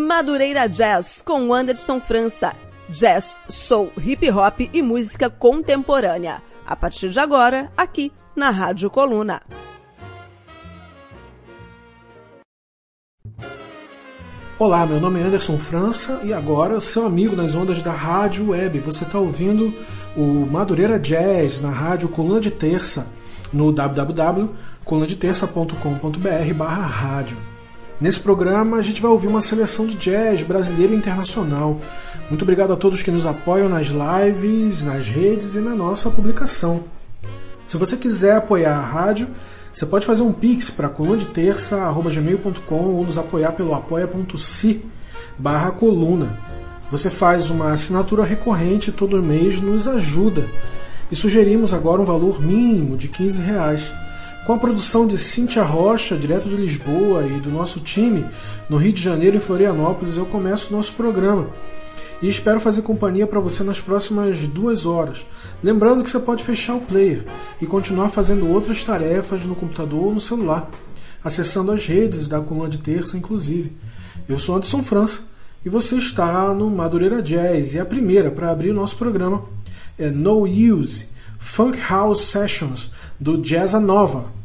Madureira Jazz com Anderson França. Jazz, soul, hip hop e música contemporânea. A partir de agora, aqui na Rádio Coluna. Olá, meu nome é Anderson França e agora seu amigo nas ondas da Rádio Web. Você está ouvindo o Madureira Jazz na Rádio Coluna de Terça no www.colunadeterça.com.br barra rádio. Nesse programa a gente vai ouvir uma seleção de jazz brasileiro e internacional. Muito obrigado a todos que nos apoiam nas lives, nas redes e na nossa publicação. Se você quiser apoiar a rádio, você pode fazer um pix para colunadeterça.gmail.com ou nos apoiar pelo apoia.se barra coluna. Você faz uma assinatura recorrente todo mês nos ajuda. E sugerimos agora um valor mínimo de 15 reais. Com a produção de Cíntia Rocha, direto de Lisboa, e do nosso time no Rio de Janeiro e Florianópolis, eu começo o nosso programa. E espero fazer companhia para você nas próximas duas horas. Lembrando que você pode fechar o player e continuar fazendo outras tarefas no computador ou no celular, acessando as redes da coluna de terça, inclusive. Eu sou Anderson França e você está no Madureira Jazz. E a primeira para abrir o nosso programa é No Use Funk House Sessions do Jazz Nova.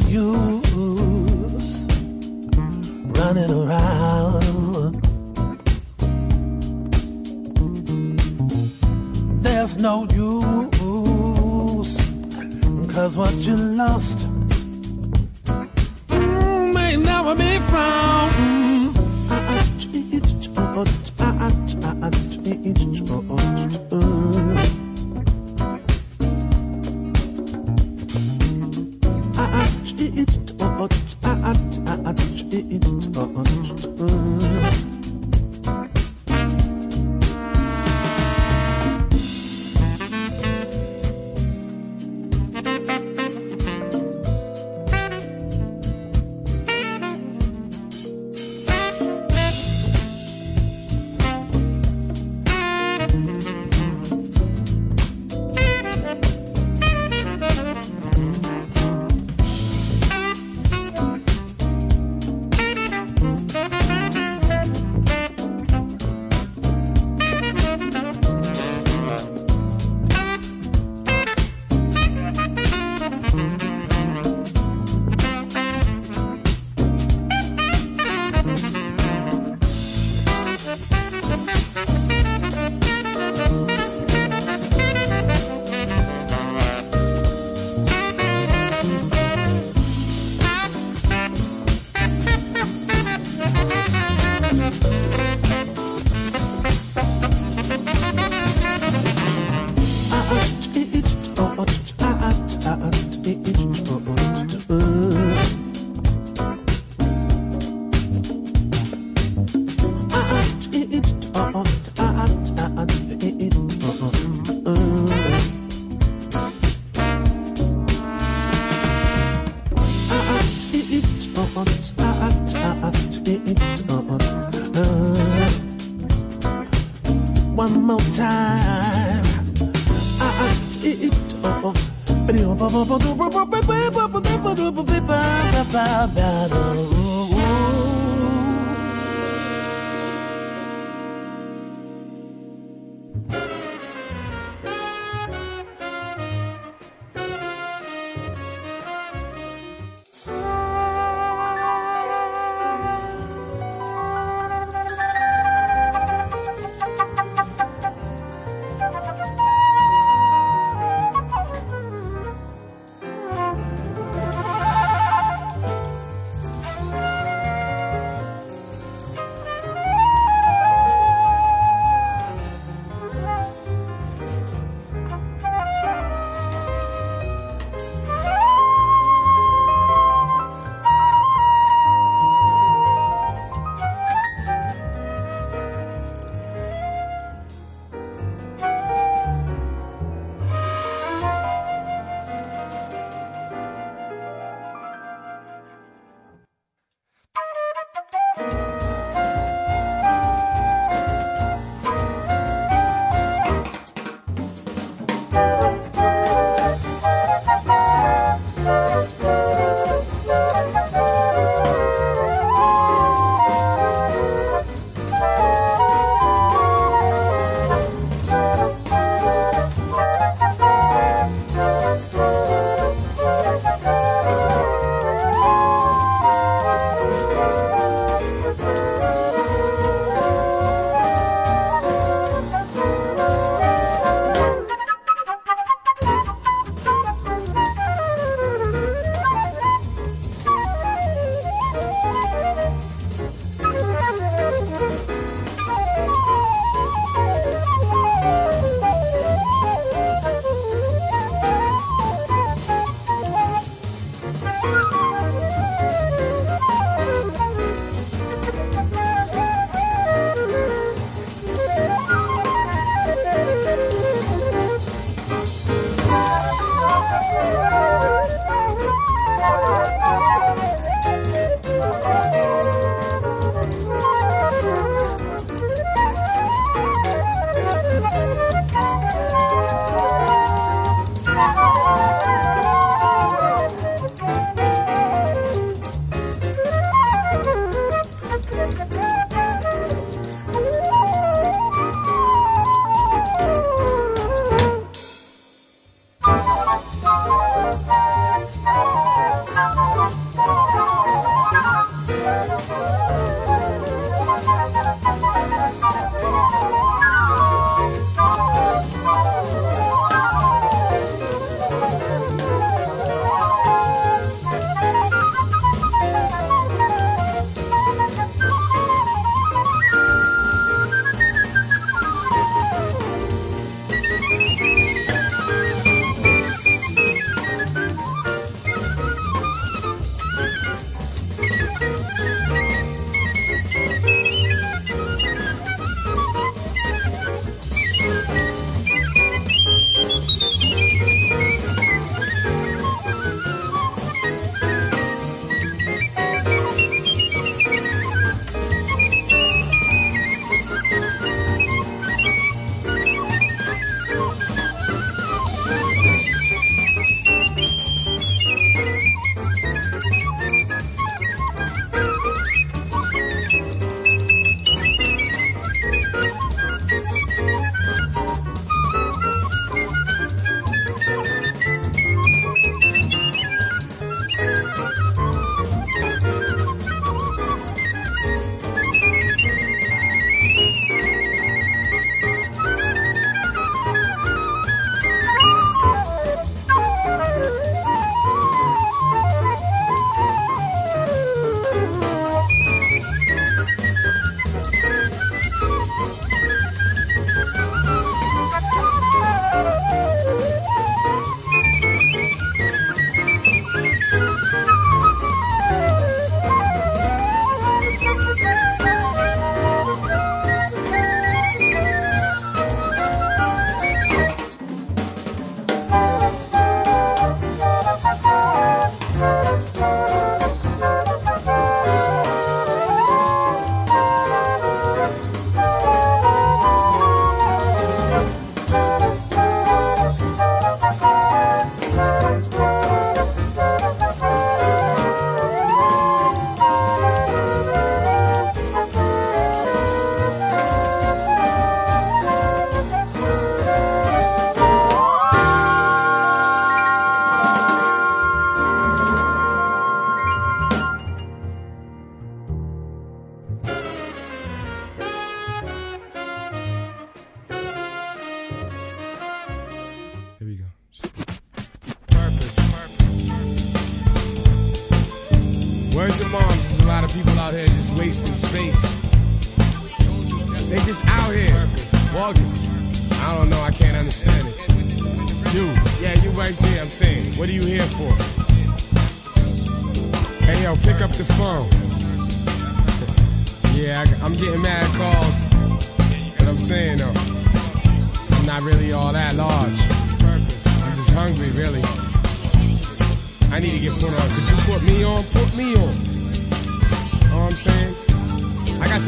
There's no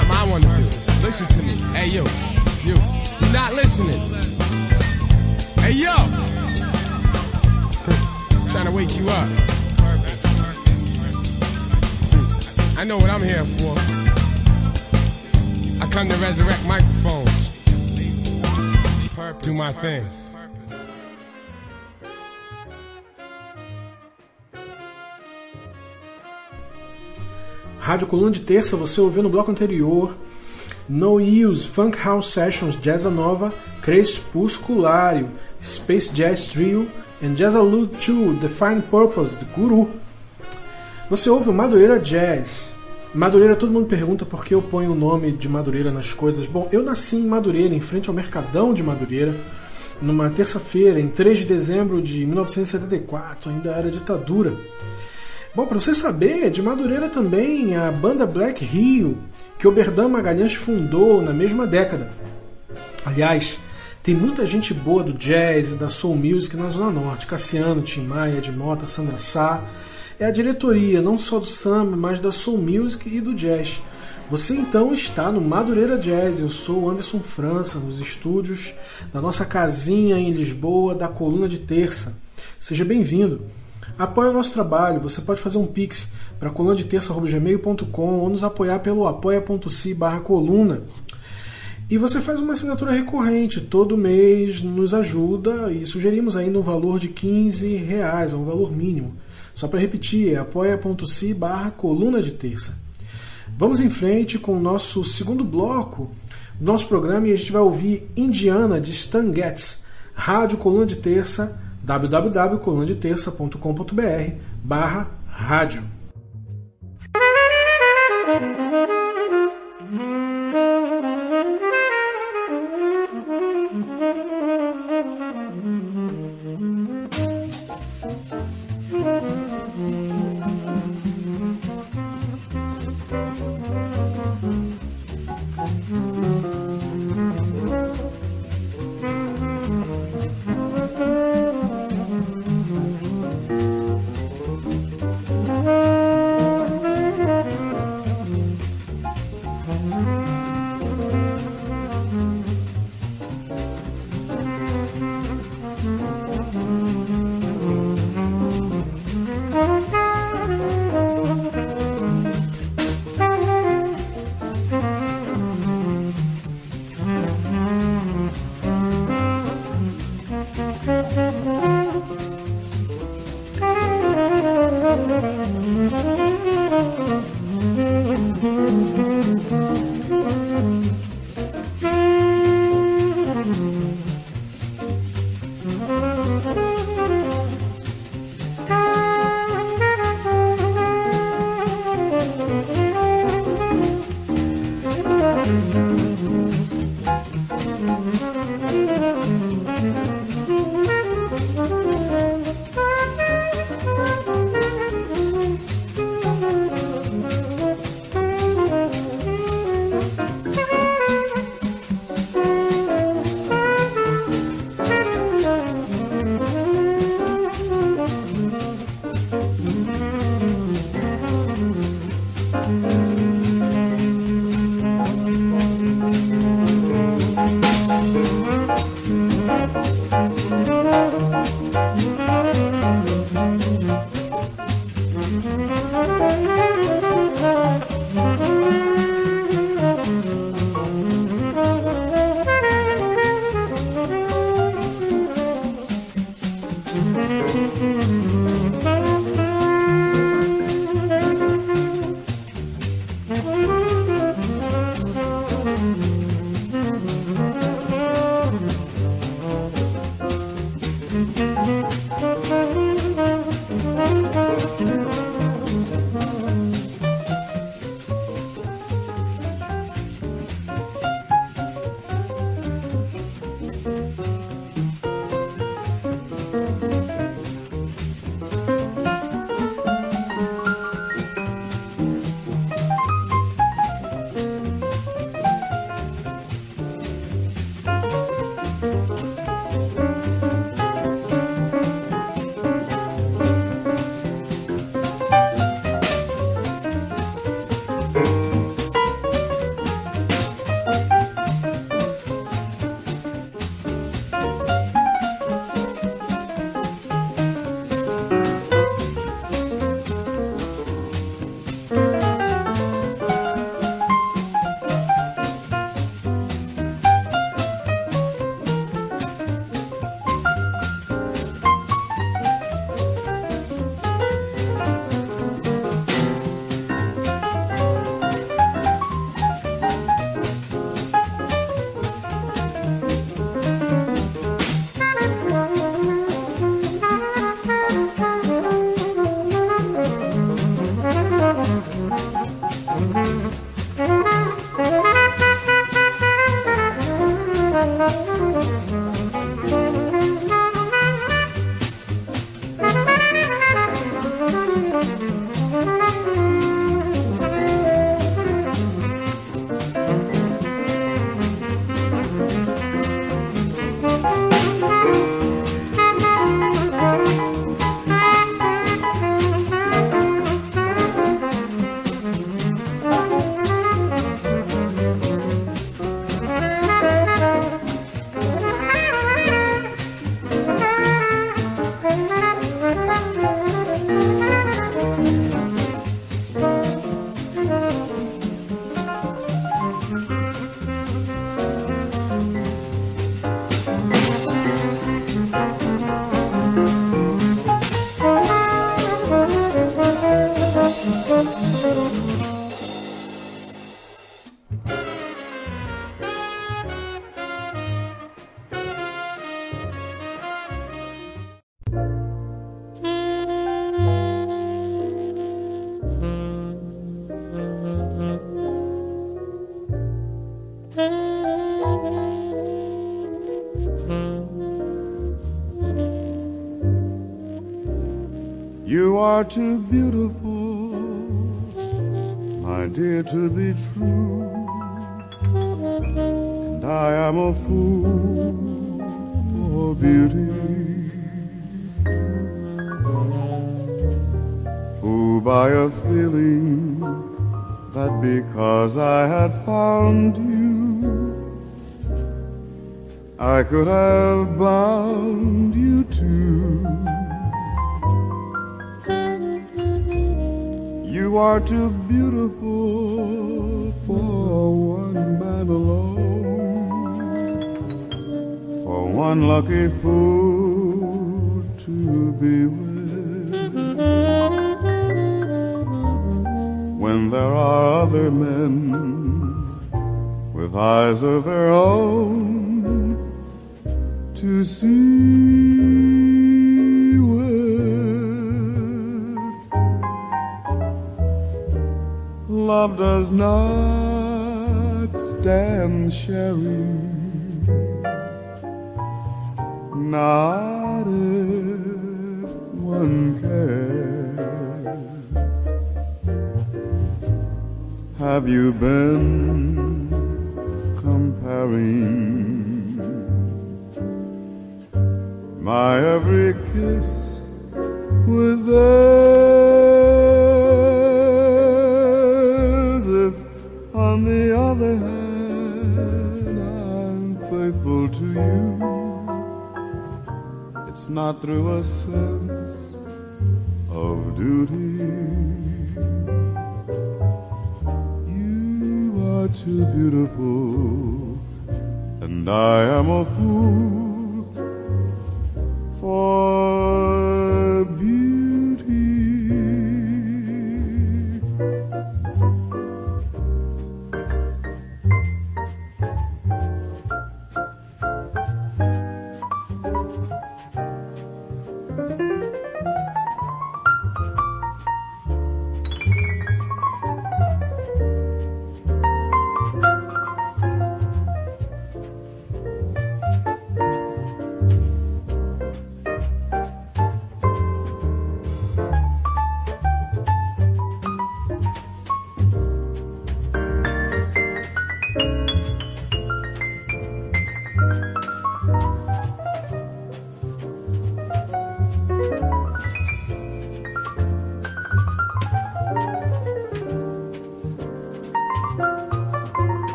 something I want to do. Listen to me. Hey, you. You. Not listening. Hey, yo. Trying to wake you up. I know what I'm here for. I come to resurrect microphones. Do my thing. Rádio Coluna de Terça, você ouviu no bloco anterior No Use, Funk House Sessions, Jazz Nova, Crepusculário, Space Jazz Trio e Jazz Allude 2, Define Purpose, de Guru. Você ouve o Madureira Jazz. Madureira, todo mundo pergunta por que eu ponho o nome de Madureira nas coisas. Bom, eu nasci em Madureira, em frente ao Mercadão de Madureira, numa terça-feira, em 3 de dezembro de 1974, ainda era ditadura. Bom, para você saber, de Madureira também a banda Black Rio, que Oberdan Magalhães fundou na mesma década. Aliás, tem muita gente boa do jazz e da soul music na Zona Norte. Cassiano, Tim Maia, Ed Mota, Sandra Sá. É a diretoria não só do samba, mas da soul music e do jazz. Você então está no Madureira Jazz. Eu sou o Anderson França, nos estúdios da nossa casinha em Lisboa, da Coluna de Terça. Seja bem-vindo. Apoie o nosso trabalho. Você pode fazer um pix para colunadeterça.gmail.com ou nos apoiar pelo apoia.se barra coluna. E você faz uma assinatura recorrente, todo mês nos ajuda e sugerimos ainda um valor de 15 reais, é um valor mínimo. Só para repetir, é apoia.se barra coluna de terça. Vamos em frente com o nosso segundo bloco do nosso programa e a gente vai ouvir Indiana de Stan Getz, Rádio Coluna de Terça, www.colunadeterça.com.br barra rádio. Are too beautiful, my dear, to be true. And I am a fool for beauty. Fooled by a feeling that because I had found you, I could have bound you too. You are too beautiful for one man alone, for one lucky fool to be with. When there are other men with eyes of their own to see Love does not stand sharing, not if one cares. Have you been comparing my every kiss with theirs? Not through a sense of duty. You are too beautiful, and I am a fool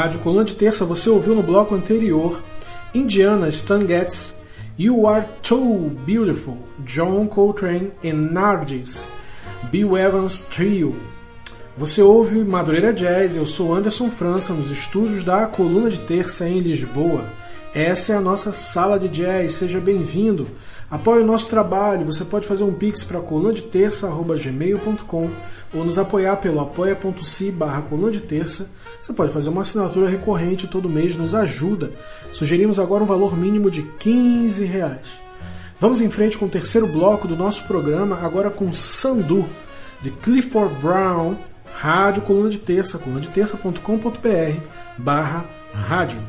Rádio Coluna de Terça, você ouviu no bloco anterior Indiana Stan Getz, You Are Too Beautiful, John Coltrane e Nargis, Bill Evans Trio. Você ouve Madureira Jazz, eu sou Anderson França, nos estúdios da Coluna de Terça em Lisboa. Essa é a nossa sala de jazz, seja bem-vindo. Apoie o nosso trabalho, você pode fazer um pix para colunadeterça.gmail.com ou nos apoiar pelo apoia.se barra coluna de terça. Você pode fazer uma assinatura recorrente todo mês, nos ajuda. Sugerimos agora um valor mínimo de 15 reais. Vamos em frente com o terceiro bloco do nosso programa, agora com Sandu, de Clifford Brown, Rádio Coluna de Terça, colunadeterça.com.br barra rádio.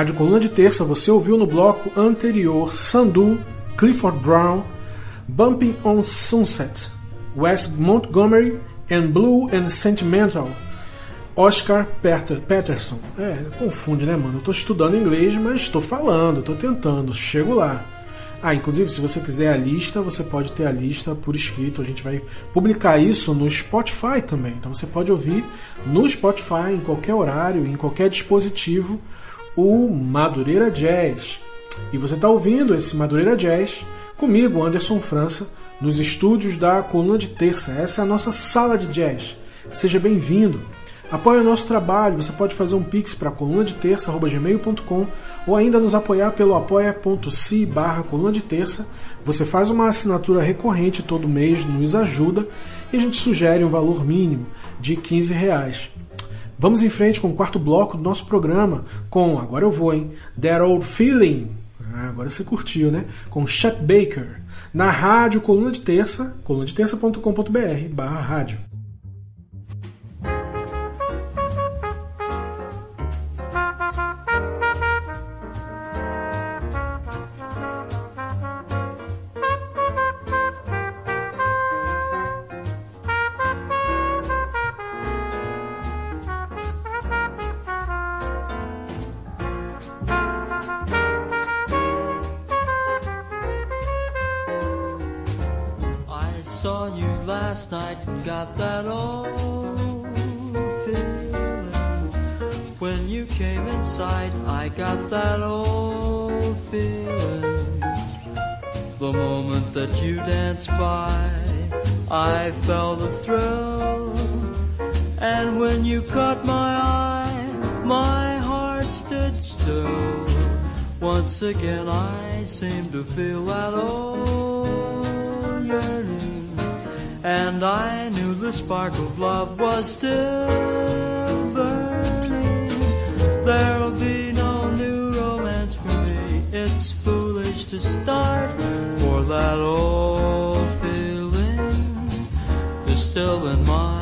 Rádio Coluna de Terça, você ouviu no bloco anterior Sandu, Clifford Brown, Bumping on Sunset, Wes Montgomery and Blue and Sentimental, Oscar Peter, Peterson. É, confunde, né, mano? Eu tô estudando inglês, mas estou falando, estou tentando, chego lá. Ah, inclusive, se você quiser a lista, você pode ter a lista por escrito. A gente vai publicar isso no Spotify também. Então você pode ouvir no Spotify, em qualquer horário, em qualquer dispositivo, o Madureira Jazz. E você está ouvindo esse Madureira Jazz comigo, Anderson França, nos estúdios da Coluna de Terça. Essa é a nossa sala de jazz. Seja bem-vindo. Apoie o nosso trabalho, você pode fazer um pix para coluna de terça@gmail.com ou ainda nos apoiar pelo apoia.se barra coluna de terça. Você faz uma assinatura recorrente todo mês, nos ajuda e a gente sugere um valor mínimo de 15 reais. Vamos em frente com o quarto bloco do nosso programa com, agora eu vou, hein? That Old Feeling. Ah, agora você curtiu, né? Com Chet Baker. Na rádio Coluna de Terça, colunadeterça.com.br barra rádio. Got that old feeling. When you came inside, I got that old feeling. The moment that you danced by, I felt a thrill. And when you caught my eye, my heart stood still. Once again I seemed to feel that old and I knew the spark of love was still burning. There'll be no new romance for me. It's foolish to start, for that old feeling is still in my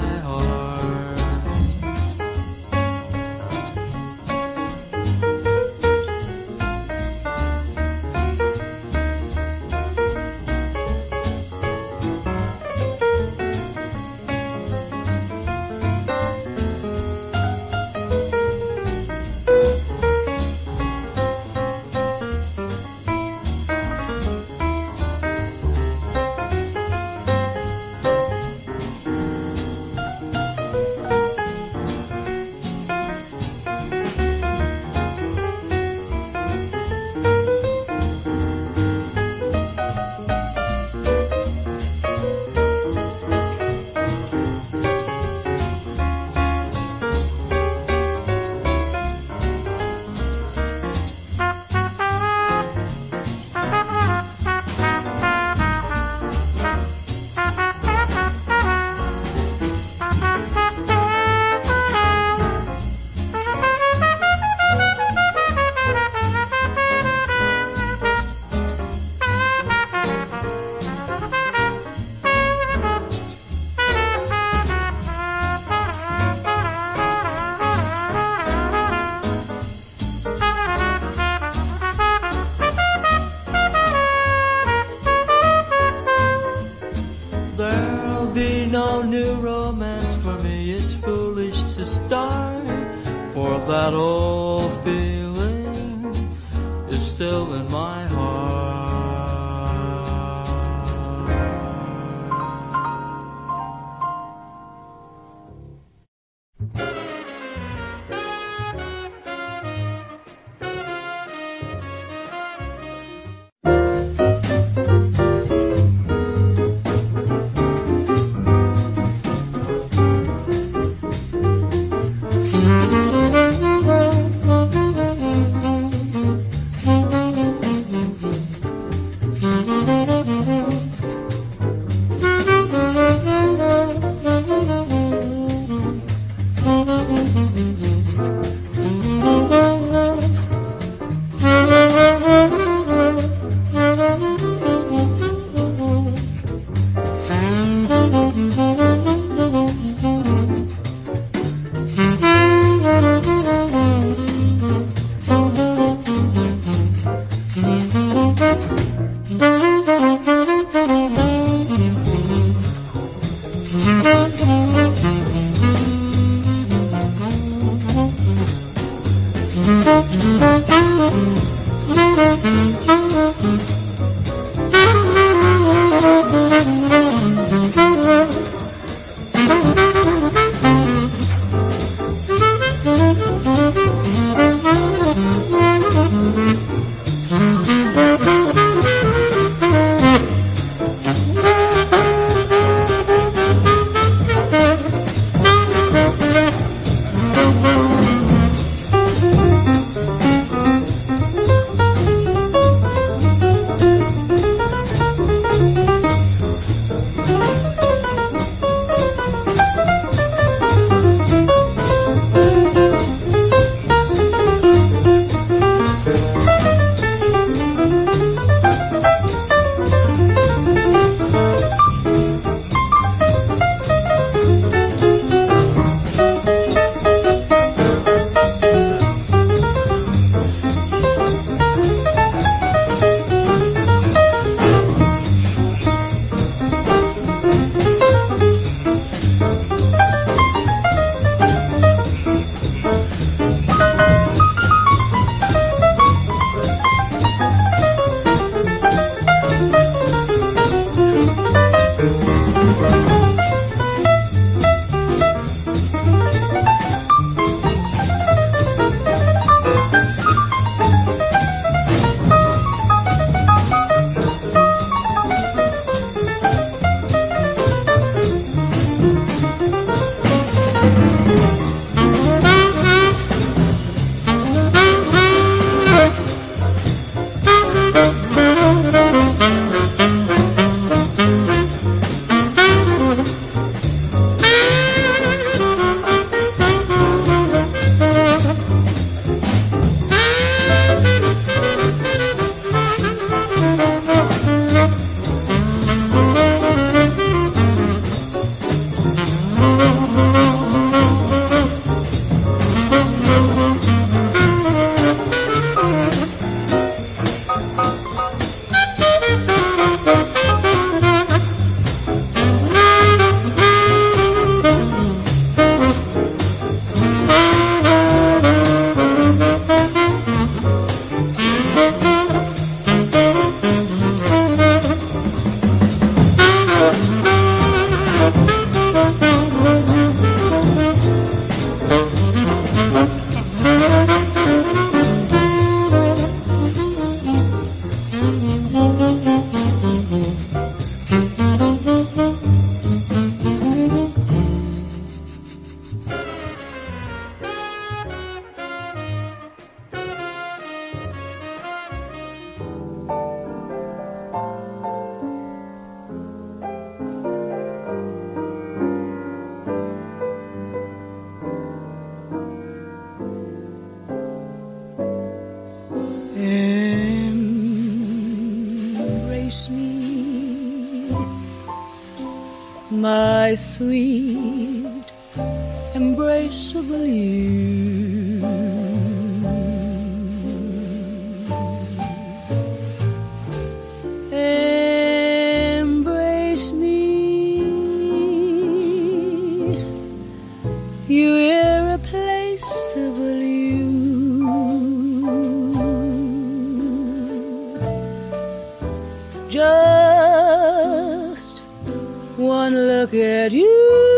one look at you.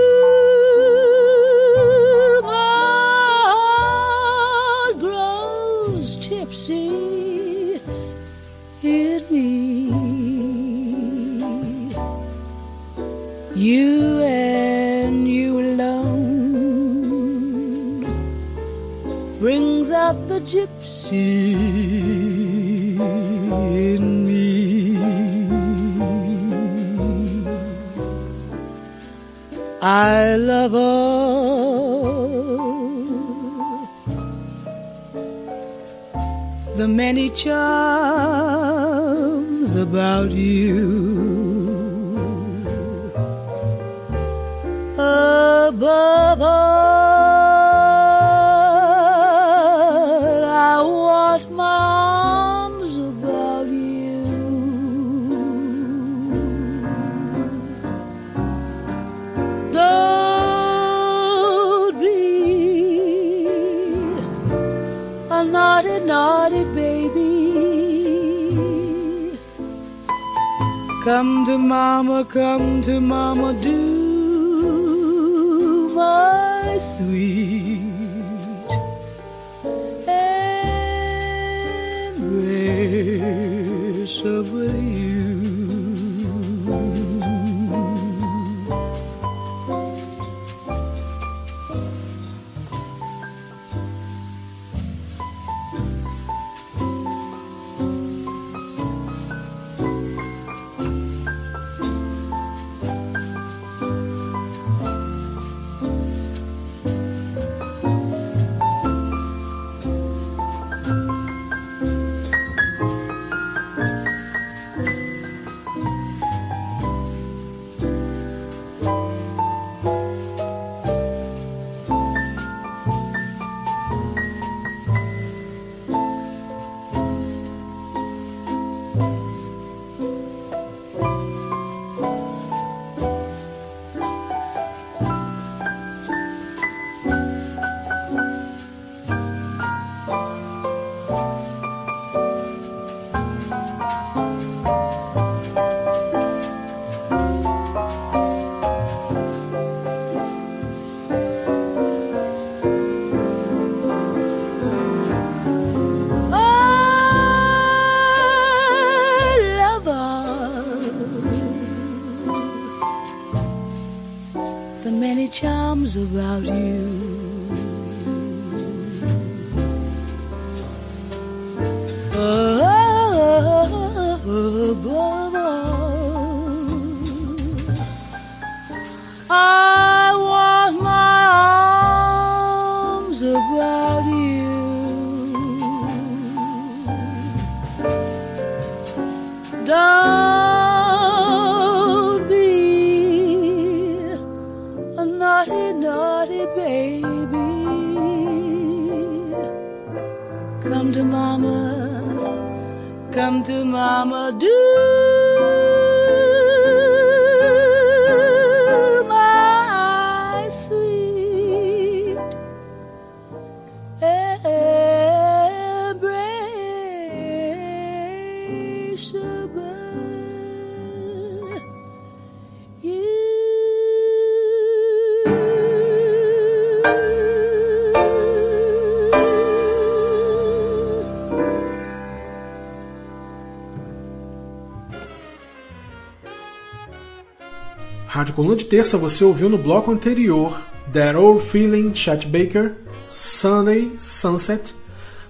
Coluna de Terça você ouviu no bloco anterior That Old Feeling, Chet Baker, Sunday Sunset,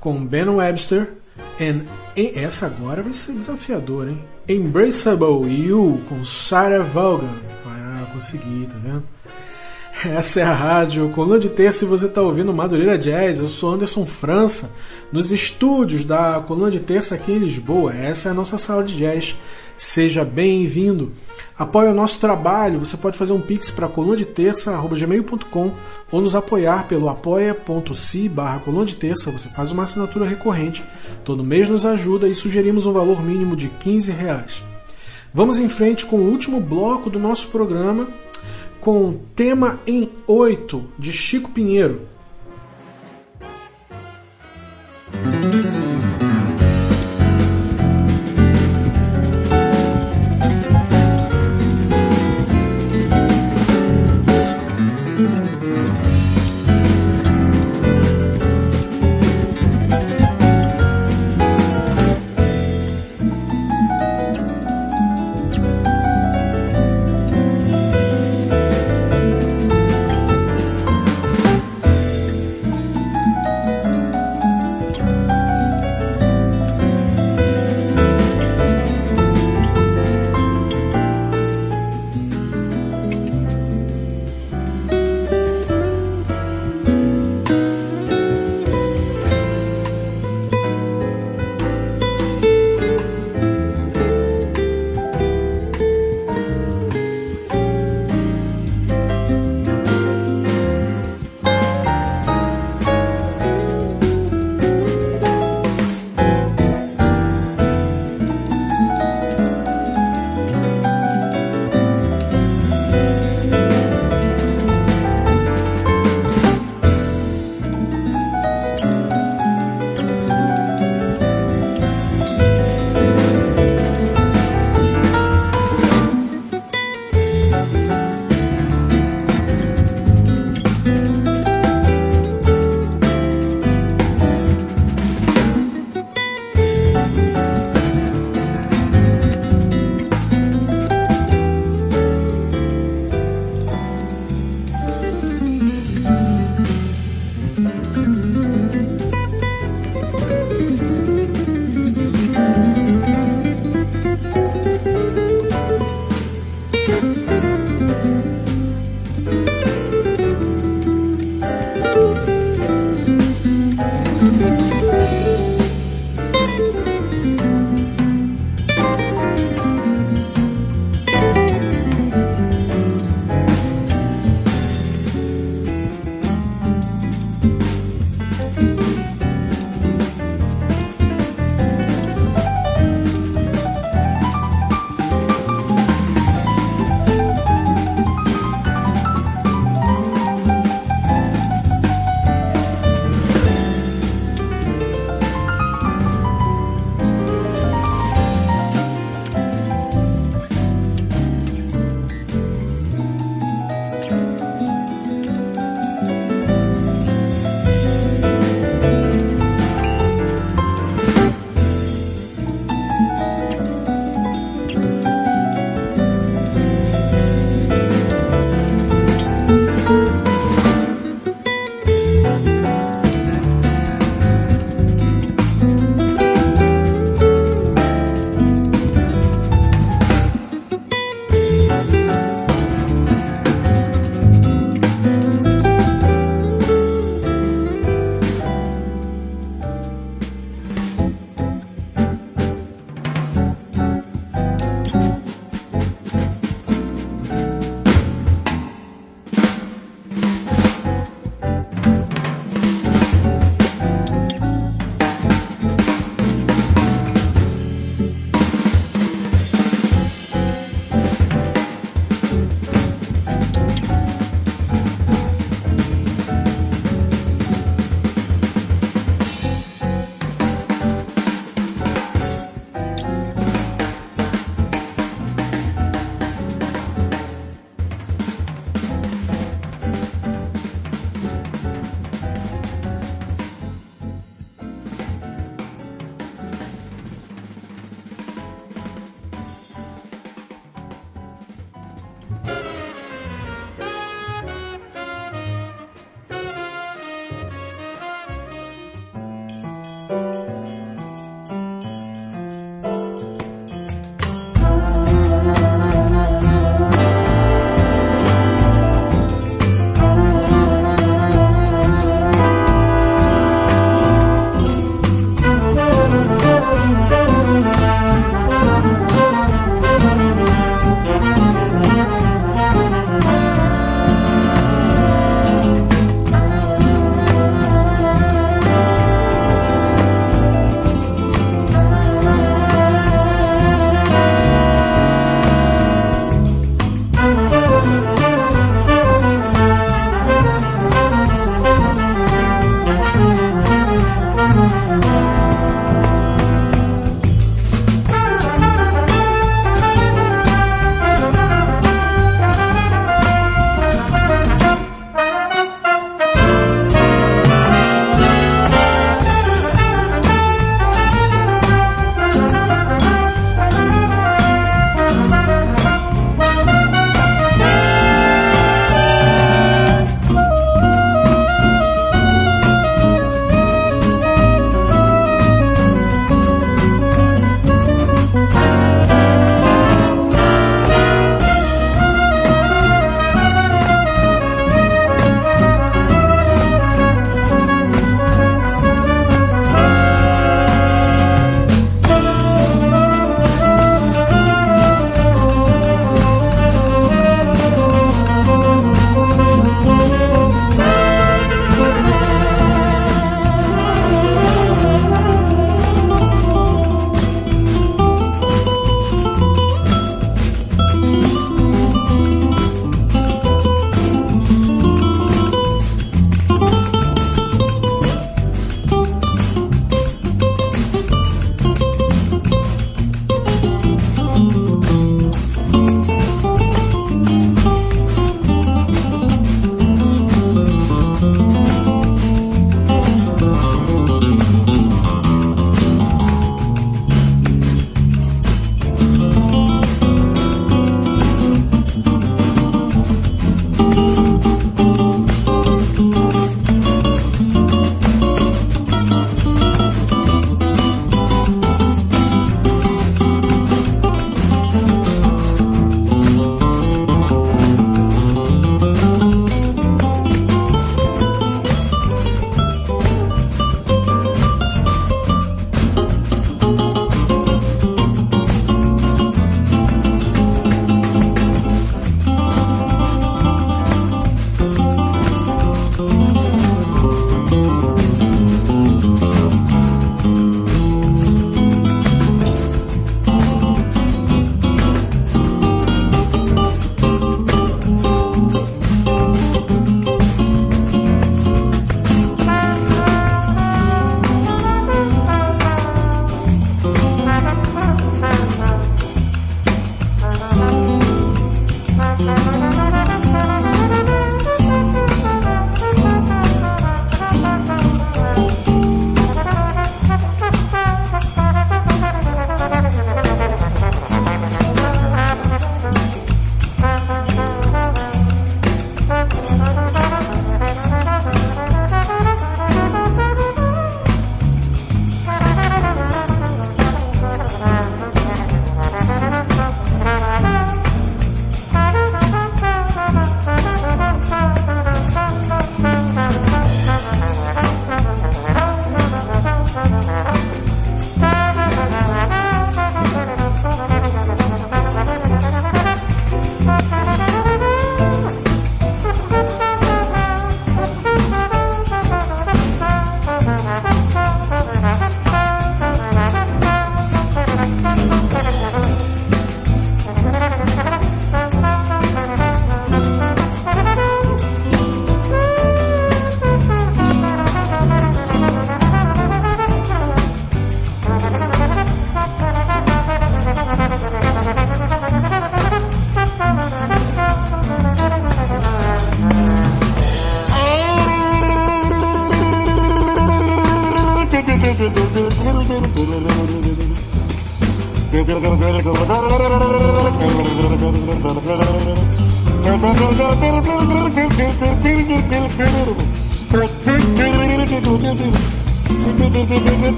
com Ben Webster, and e essa agora vai ser desafiadora, hein? Embraceable You, com Sarah Vaughan. Ah, consegui, tá vendo? Essa é a rádio Coluna de Terça e você está ouvindo Madureira Jazz. Eu sou Anderson França, nos estúdios da Coluna de Terça aqui em Lisboa. Essa é a nossa sala de jazz. Seja bem-vindo. Apoie o nosso trabalho. Você pode fazer um pix para coluna de terça@gmail.com ou nos apoiar pelo apoia.se barra coluna de terça. Você faz uma assinatura recorrente. Todo mês nos ajuda e sugerimos um valor mínimo de 15 reais. Vamos em frente com o último bloco do nosso programa com tema em 8 de Chico Pinheiro.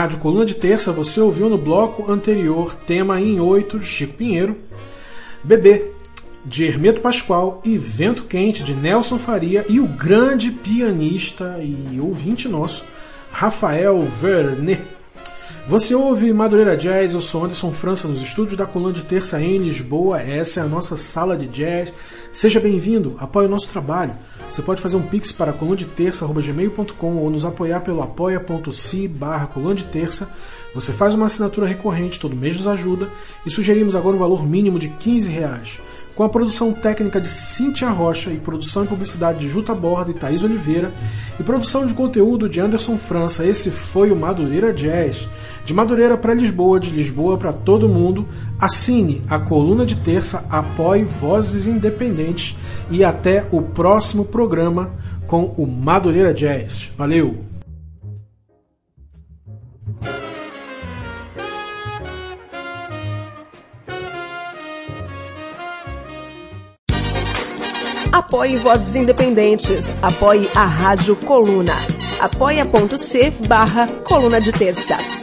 Rádio Coluna de Terça, você ouviu no bloco anterior tema em 8 de Chico Pinheiro, Bebê, de Hermeto Pascoal e Vento Quente, de Nelson Faria e o grande pianista e ouvinte nosso, Rafael Vernet. Você ouve Madureira Jazz, eu sou Anderson França nos estúdios da Coluna de Terça em Lisboa. Essa é a nossa sala de jazz. Seja bem-vindo, apoie o nosso trabalho. Você pode fazer um pix para colunadeterça.gmail.com ou nos apoiar pelo apoia.se barra coluna de terça. Você faz uma assinatura recorrente, todo mês nos ajuda e sugerimos agora um valor mínimo de 15 reais. Com a produção técnica de Cíntia Rocha e produção e publicidade de Juta Borda e Thaís Oliveira e produção de conteúdo de Anderson França, esse foi o Madureira Jazz. De Madureira para Lisboa, de Lisboa para todo mundo, assine a coluna de terça, apoie Vozes Independentes e até o próximo programa com o Madureira Jazz. Valeu! Apoie Vozes Independentes. Apoie a Rádio Coluna. apoia.c barra Coluna de Terça.